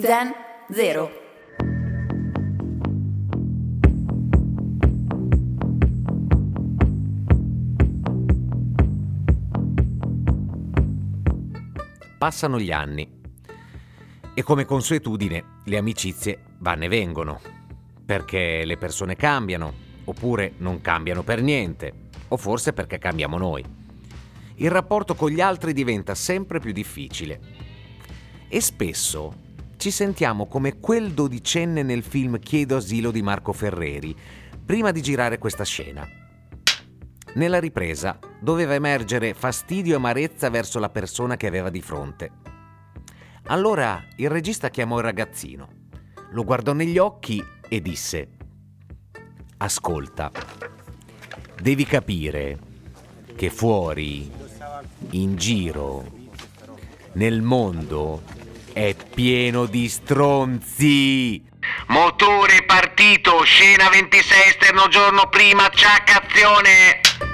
Zen Zero. Passano gli anni e come consuetudine le amicizie vanno e vengono, perché le persone cambiano, oppure non cambiano per niente, o forse perché cambiamo noi. Il rapporto con gli altri diventa sempre più difficile e spesso ci sentiamo come quel dodicenne nel film Chiedo asilo di Marco Ferreri, prima di girare questa scena. Nella ripresa doveva emergere fastidio e amarezza verso la persona che aveva di fronte. Allora il regista chiamò il ragazzino, lo guardò negli occhi e disse, Ascolta, devi capire che fuori, in giro, nel mondo, è pieno di stronzi. Motore partito, scena 26 esterno giorno prima, ciacca azione!